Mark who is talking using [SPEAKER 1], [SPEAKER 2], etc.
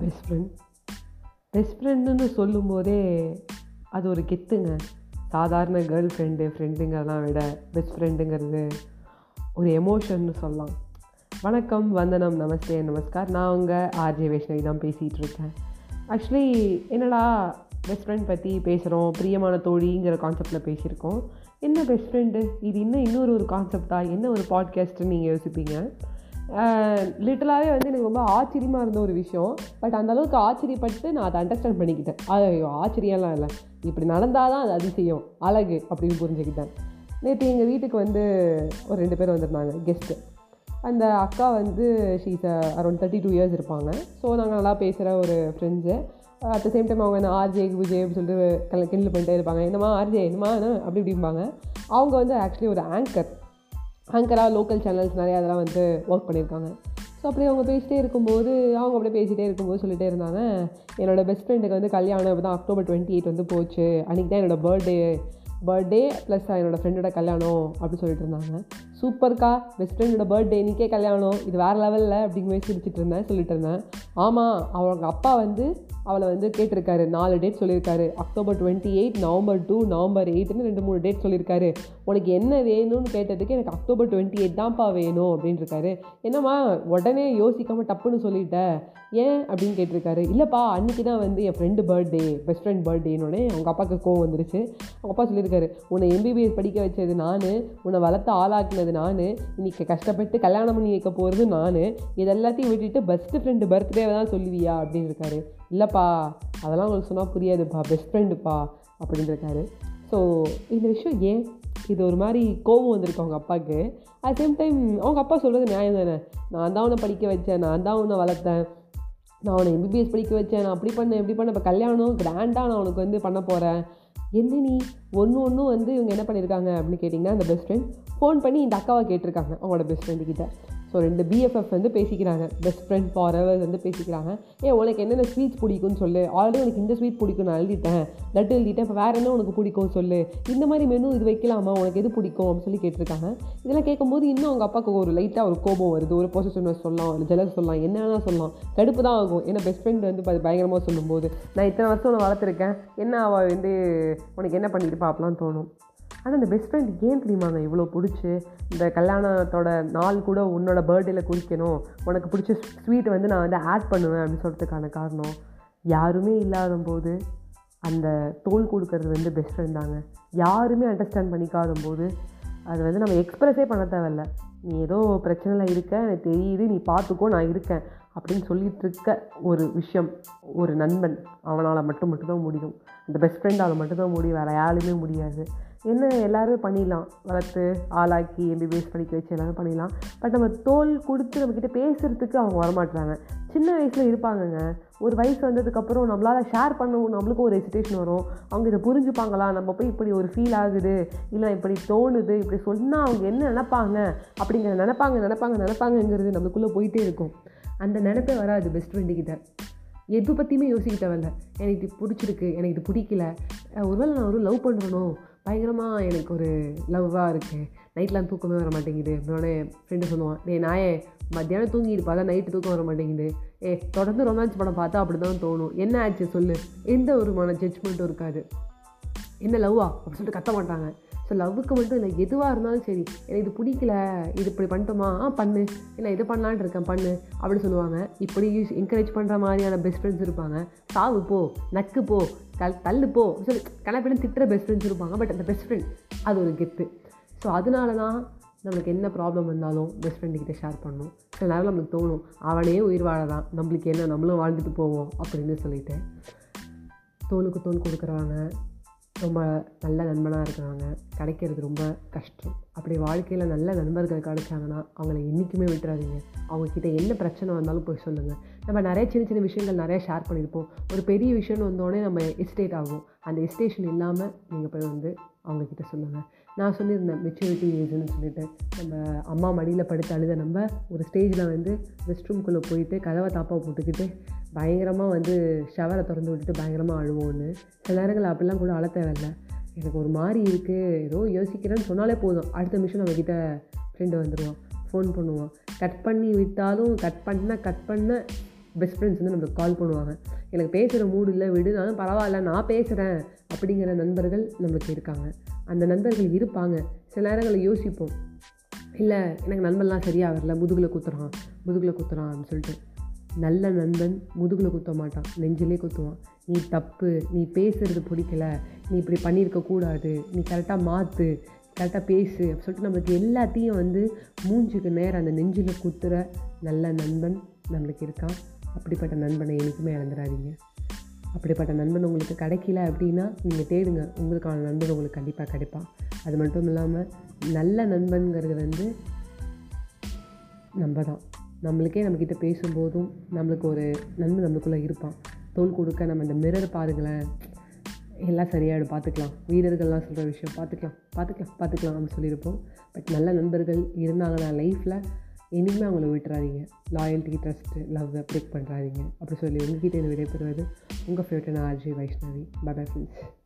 [SPEAKER 1] Best friend best ஃப்ரெண்டுன்னு சொல்லும்போதே அது ஒரு கெத்துங்க. சாதாரண கேர்ள் ஃப்ரெண்டு ஃப்ரெண்டுங்கிறதெல்லாம் விட பெஸ்ட் ஃப்ரெண்டுங்கிறது ஒரு எமோஷன்னு சொல்லலாம். வணக்கம் வந்தனம் நமஸ்தே நமஸ்கார். நான் உங்கள் ஆர்ஜே வைஷ்ணவி தான் பேசிகிட்டு இருக்கேன் ஆக்சுவலி என்னடா பெஸ்ட் ஃப்ரெண்ட் பற்றி பேசுகிறோம் பிரியமான தோழிங்கிற கான்செப்டில் பேசியிருக்கோம். என்ன பெஸ்ட் ஃப்ரெண்டு இது இன்னும் இன்னொரு ஒரு கான்செப்டா என்ன ஒரு பாட்காஸ்ட்டுன்னு நீங்கள் யோசிப்பீங்க? லிட்டலாகவே வந்து எனக்கு ரொம்ப ஆச்சரியமாக இருந்த ஒரு விஷயம். பட் அந்தளவுக்கு ஆச்சரியப்பட்டு நான் அதை அண்டர்ஸ்டாண்ட் பண்ணிக்கிட்டேன். ஐயோ ஆச்சரியம்லாம் இல்லை. இப்படி நடந்தால் தான் அது அதிசயம். அழகு அப்படின்னு புரிஞ்சுக்கிட்டேன். நேற்று எங்கள் வீட்டுக்கு வந்து ஒரு ரெண்டு பேர் வந்திருந்தாங்க கெஸ்ட்டு அந்த அக்கா வந்து she's around thirty two years இருப்பாங்க. ஸோ நாங்கள் நல்லா பேசுகிற ஒரு friends at the same time அவங்க என்ன ஆர்ஜே குஜே அப்படின்னு சொல்லிட்டு கல கிண்டல் பண்ணிட்டே இருப்பாங்க. என்னம்மா ஆர்ஜே என்னம்மா என்ன? அப்படி இப்படிம்பாங்க. அவங்க வந்து ஆக்சுவலி ஒரு ஆங்கர் ஆங்கராக லோக்கல் சேனல்ஸ் நிறையா அதெல்லாம் வந்து ஒர்க் பண்ணியிருக்காங்க. ஸோ அப்படி அவங்க பேசிகிட்டே இருக்கும்போது அவங்க அப்படியே பேசிகிட்டே இருக்கும்போது சொல்லிகிட்டே இருந்தாங்க. என்னோடய பெஸ்ட் ஃப்ரெண்டுக்கு வந்து கல்யாணம் இப்போ தான் அக்டோபர் டுவெண்ட்டி எயிட் வந்து போச்சு. அன்றைக்கி தான் என்னோடய பர்த்டே பர்த்டே ப்ளஸ் என்னோடய ஃப்ரெண்டோட கல்யாணம் அப்படின்னு சொல்லிட்டு இருந்தாங்க. சூப்பர்க்கா பெஸ்ட் ஃப்ரெண்டோட பர்த்டே இன்றைக்கே கல்யாணம். இது வேறு லெவலில் அப்படிங்கிற மாதிரி சிரிச்சிட்டு இருந்தேன் சொல்லிட்டு இருந்தேன். ஆமாம் அவங்க அப்பா வந்து அவளை வந்து கேட்டிருக்காரு. நாலு டேட் சொல்லியிருக்காரு. October twenty eight November two November எயிட்னு ரெண்டு மூணு டேட் சொல்லியிருக்காரு. உனக்கு என்ன வேணும்னு கேட்டதுக்கு எனக்கு அக்டோபர் டுவெண்ட்டி எயிட் தான்ப்பா வேணும் அப்படின்னு இருக்காரு என்னம்மா உடனே யோசிக்காமல் டப்புன்னு சொல்லிட்ட. ஏன் அப்படின்னு கேட்டிருக்காரு. இல்லைப்பா அன்றைக்கி தான் வந்து என் ஃப்ரெண்டு பர்த்டே பெஸ்ட் ஃப்ரெண்ட் பர்த்டேனோடனே அவங்க அப்பாவுக்கு கோவம் வந்துருச்சு. அவங்க அப்பா சொல்லியிருக்காரு உன்னை எம்பிபிஎஸ் படிக்க வச்சது நான் உன்னை வளர்த்து ஆளாக்குனது நான் இன்றைக்கி கஷ்டப்பட்டு கல்யாணம் பண்ணி வைக்க போகிறது நான் இதெல்லாத்தையும் விட்டுட்டு பெஸ்ட் ஃப்ரெண்டு பர்த்டேவை தான் சொல்லுவியா அப்படின்னு இருக்காரு இல்லைப்பா அதெல்லாம் உங்களுக்கு சொன்னால் புரியாதுப்பா பெஸ்ட் ஃப்ரெண்டுப்பா அப்படின்னு இருக்காரு ஸோ இந்த விஷயம் ஏன்? இது ஒரு மாதிரி கோபம் வந்திருக்கு அவங்க அப்பாவுக்கு. அட் சேம் டைம் அவங்க அப்பா சொல்கிறது நியாயம் தானே. நான் தான் உன்னை படிக்க வச்சேன் நான் தான் உன்னை வளர்த்தேன். நான் உன்னை எம்பிபிஎஸ் படிக்க வச்சேன் நான் அப்படி பண்ணேன் எப்படி பண்ணேன் இப்போ கல்யாணம் கிராண்டாக நான் உனக்கு வந்து பண்ண போகிறேன் என்ன நீ? ஒன்று ஒன்றும் வந்து இவங்க என்ன பண்ணியிருக்காங்க அப்படின்னு கேட்டிங்கன்னா அந்த பெஸ்ட் ஃப்ரெண்ட் ஃபோன் பண்ணி இந்த அக்காவை கேட்டிருக்காங்க அவங்களோட பெஸ்ட் ஃப்ரெண்டுக்கிட்ட ஸோ ரெண்டு பிஎஃப்எஃப் வந்து பேசிக்கிறாங்க. பெஸ்ட் ஃப்ரெண்ட் ஃபார் எவர் வந்து பேசிக்கிறாங்க. ஏ உனக்கு என்னென்ன ஸ்வீட்ஸ் பிடிக்கும்னு சொல்லு. ஆல்ரெடி உனக்கு இந்த ஸ்வீட் பிடிக்கும் நான் எழுதிட்டேன். லட்டு எழுதிட்டேன். இப்போ வேறு என்ன உனக்கு பிடிக்கும் சொல்லு. இந்த மாதிரி மெனு இது வைக்கலாமா? உனக்கு எது பிடிக்கும்? அப்படின்னு சொல்லி கேட்டிருக்காங்க. இதெல்லாம் கேட்கும்போது இன்னும் அவங்க அப்பாவுக்கு ஒரு லைட்டாக ஒரு கோபம் வருது. ஒரு பொசிஷன் சொல்லலாம் ஒரு ஜெலஸ் சொல்லலாம் என்ன சொல்லலாம். கடுப்பு தான் ஆகும். ஏன்னா பெஸ்ட் ஃப்ரெண்ட் வந்து பயங்கரமாக சொல்லும்போது. நான் இத்தனை வருஷம் உன்னை வளர்த்துருக்கேன். என்ன அவள் வந்து உனக்கு என்ன பண்ணிட்டு பார்ப்பலான்னு தோணும். ஆனால் அந்த பெஸ்ட் ஃப்ரெண்ட் ஏன் தெரியுமாங்க இவ்வளோ பிடிச்சி? இந்த கல்யாணத்தோட நாள் கூட உன்னோட பர்த்டேயில் குளிக்கணும். உனக்கு பிடிச்ச ஸ்வீட் வந்து நான் வந்து ஆட் பண்ணுவேன் அப்படின்னு சொல்கிறதுக்கான காரணம் யாருமே இல்லாத போது அந்த தோல் கொடுக்கறது வந்து பெஸ்ட் ஃப்ரெண்ட் தாங்க. யாருமே அண்டர்ஸ்டாண்ட் பண்ணிக்காத போது அது வந்து நம்ம எக்ஸ்ப்ரெஸே பண்ண தேவையில்ல. நீ ஏதோ பிரச்சனையில் இருக்க எனக்கு தெரியுது நீ பார்த்துக்கோ நான் இருக்கேன் அப்படின்னு சொல்லிட்டு இருக்க ஒரு விஷயம் ஒரு நண்பன் அவனால் மட்டும் மட்டும்தான் முடியும். அந்த பெஸ்ட் ஃப்ரெண்டால் மட்டும்தான் முடியும் வேறு யாருமே முடியாது. என்ன எல்லோரும் பண்ணிடலாம். வளர்த்து ஆளாக்கி எம்பிபிஎஸ் படிக்க வச்சு எல்லாமே பண்ணிடலாம். பட் நம்ம தோல் கொடுத்து நம்மக்கிட்ட பேசுகிறதுக்கு அவங்க வரமாட்டுறாங்க சின்ன வயசில் இருப்பாங்கங்க. ஒரு வயசு வந்ததுக்கப்புறம் நம்மளால் ஷேர் பண்ணவும் நம்மளுக்கும் ஒரு எஜிடேஷன் வரும். அவங்க இதை புரிஞ்சுப்பாங்களா? நம்ம போய் இப்படி ஒரு ஃபீல் ஆகுது. இல்லை இப்படி தோணுது. இப்படி சொன்னால் அவங்க என்ன நினப்பாங்க? அப்படிங்கிற நினப்பாங்க நினப்பாங்க நினப்பாங்கங்கிறது நம்மளுக்குள்ளே போயிட்டே இருக்கும். அந்த நினப்பே வராது பெஸ்ட் ஃப்ரெண்டுக்கிட்ட எது பற்றியுமே யோசிக்க தேவையில்ல. எனக்கு இது பிடிச்சிருக்கு எனக்கு இது பிடிக்கல. ஒருவேளை நான் ஒரு லவ் பண்ணுறணும் பயங்கரமாக எனக்கு ஒரு லவ்வாக இருக்குது நைட்லாம் தூக்கமே வர மாட்டேங்குது. அப்படின்னோட ஃப்ரெண்டு சொல்லுவான் டே நாயே மத்தியானம் தூங்கிட்டு பார்த்தா நைட்டு தூக்கம் வர மாட்டேங்குது. ஏ தொடர்ந்து ரொமான்ஸ் படம் பார்த்தா அப்படி தான் தோணும். என்ன ஆச்சு சொல்லு? எந்த ஒரு மன ஜட்ஜ்மெண்ட்டும் இருக்காது. என்ன லவ்வா? அப்படி சொல்லிட்டு கத்த மாட்டாங்க. ஸோ லவ்வுக்கு மட்டும் இல்லை எதுவாக இருந்தாலும் சரி எனக்கு இது பிடிக்கல இது இப்படி பண்ணிட்டோமா? ஆ பண்ணு. இல்லை இது பண்ணலான் இருக்கேன் பண்ணு. அப்படின்னு சொல்லுவாங்க. இப்படி என்கரேஜ் பண்ணுற மாதிரியான பெஸ்ட் ஃப்ரெண்ட்ஸ் இருப்பாங்க. சாவு போ நக்கு போ கல் தள்ளு போ. சொல்லி கணப்பிடம் திட்டுற பெஸ்ட் ஃப்ரெண்ட்ஸ் இருப்பாங்க. பட் அந்த பெஸ்ட் ஃப்ரெண்ட் அது ஒரு கெத்து ஸோ அதனால தான் நம்மளுக்கு என்ன ப்ராப்ளம் வந்தாலும் பெஸ்ட் ஃப்ரெண்டுக்கிட்ட ஷேர் பண்ணணும் சில நேரம் நம்மளுக்கு தோணும் அவனே உயிர் வாழலாம் நம்மளுக்கு என்ன? நம்மளும் வாழ்ந்துட்டு போவோம். அப்படின்னு சொல்லிட்டு தோலுக்கு தோல் கொடுக்குறவங்க ரொம்ப நல்ல நண்பனாக இருக்கிறாங்க. கிடைக்கிறது ரொம்ப கஷ்டம். அப்படி வாழ்க்கையில் நல்ல நண்பர்கள் கிடைச்சாங்கன்னா அவங்கள என்றைக்குமே விட்டுறாதீங்க. அவங்கக்கிட்ட என்ன பிரச்சனை வந்தாலும் போய் சொல்லுங்கள் நம்ம நிறைய சின்ன சின்ன விஷயங்கள் நிறைய ஷேர் பண்ணியிருப்போம். ஒரு பெரிய விஷயம்னு வந்தோடனே நம்ம எஸ்டேட் ஆகும். அந்த எஸ்டேஷன் இல்லாமல் நீங்கள் போய் வந்து அவங்கக்கிட்ட சொல்லுங்கள் நான் சொல்லியிருந்தேன் மெச்சூரிட்டி ஏஜ்னு சொல்லிட்டு. நம்ம அம்மா மடியில் படுத்து அழுத நம்ம ஒரு ஸ்டேஜில் வந்து ரெஸ்ட் ரூம்குள்ளே போயிட்டு கதவை தாப்பாக போட்டுக்கிட்டு பயங்கரமாக வந்து ஷவரை திறந்து விட்டுட்டு பயங்கரமாக அழுவோன்னு. சில நேரங்கள் அப்படிலாம் கூட அழ தேவையில்லை. எனக்கு ஒரு மாதிரி இருக்குது ஏதோ யோசிக்கிறேன்னு சொன்னாலே போதும். அடுத்த நிமிஷம் நம்மக்கிட்ட ஃப்ரெண்டு வந்துடுவான் ஃபோன் பண்ணுவான். கட் பண்ணி விட்டாலும் கட் பண்ண கட் பண்ண பெஸ்ட் ஃப்ரெண்ட்ஸ் வந்து நம்மளுக்கு கால் பண்ணுவாங்க. எனக்கு பேசுகிற மூடு இல்லை விடுனாலும் பரவாயில்ல நான் பேசுகிறேன் அப்படிங்கிற நண்பர்கள் நம்மளுக்கு இருக்காங்க. அந்த நண்பர்கள் இருப்பாங்க. சில நேரங்களில் யோசிப்போம். இல்லை எனக்கு நண்பன்லாம் சரியாக வரல. முதுகில் குத்துறான். முதுகில் குத்துறான் அப்படின்னு சொல்லிட்டு. நல்ல நண்பன் முதுகில் குத்த மாட்டான் நெஞ்சிலே குத்துவான். நீ தப்பு நீ பேசுகிறது பிடிக்கல நீ இப்படி பண்ணியிருக்க கூடாது நீ கரெக்டாக மாற்று கரெக்டாக பேசு அப்படின்னு சொல்லிட்டு நம்மளுக்கு எல்லாத்தையும் வந்து மூஞ்சுக்கு நேரம் அந்த நெஞ்சில் குத்துற நல்ல நண்பன் நம்மளுக்கு இருக்கான் அப்படிப்பட்ட நண்பனை என்றைக்குமே இழந்துடாதீங்க. அப்படிப்பட்ட நண்பன் உங்களுக்கு கிடைக்கல அப்படின்னா நீங்கள் தேடுங்க. உங்களுக்கான நண்பன் உங்களுக்கு கண்டிப்பாக கிடைப்பான். அது மட்டும் இல்லாமல் நல்ல நண்பன்கிறது வந்து நம்ம தான் நம்மளுக்கே நம்மக்கிட்ட பேசும்போதும் நம்மளுக்கு ஒரு நண்பன் நம்மளுக்குள்ளே இருப்பான். தோல் கொடுக்க நம்ம இந்த மிரர் பாருங்களேன். எல்லாம் சரியாயிடும் பார்த்துக்கலாம் வீரர்கள்லாம் சொல்கிற விஷயம் பார்த்துக்கலாம் பார்த்துக்கலாம் பார்த்துக்கலாம் அப்படின்னு சொல்லியிருப்போம். பட் நல்ல நண்பர்கள் இருந்தாங்கன்னா லைஃப்பில் இனிமேல் அவங்கள விட்டுறாதீங்க. லாயல்ட்டி ட்ரஸ்ட்டு லவ்வை பிரேக் பண்ணுறாதீங்க அப்படி சொல்லி உங்ககிட்ட என்ன விடைபெறுவது உங்கள் ஃபேவரட்டான ஆர்ஜி வைஷ்ணவி பை ஃப்ரெண்ட்ஸ்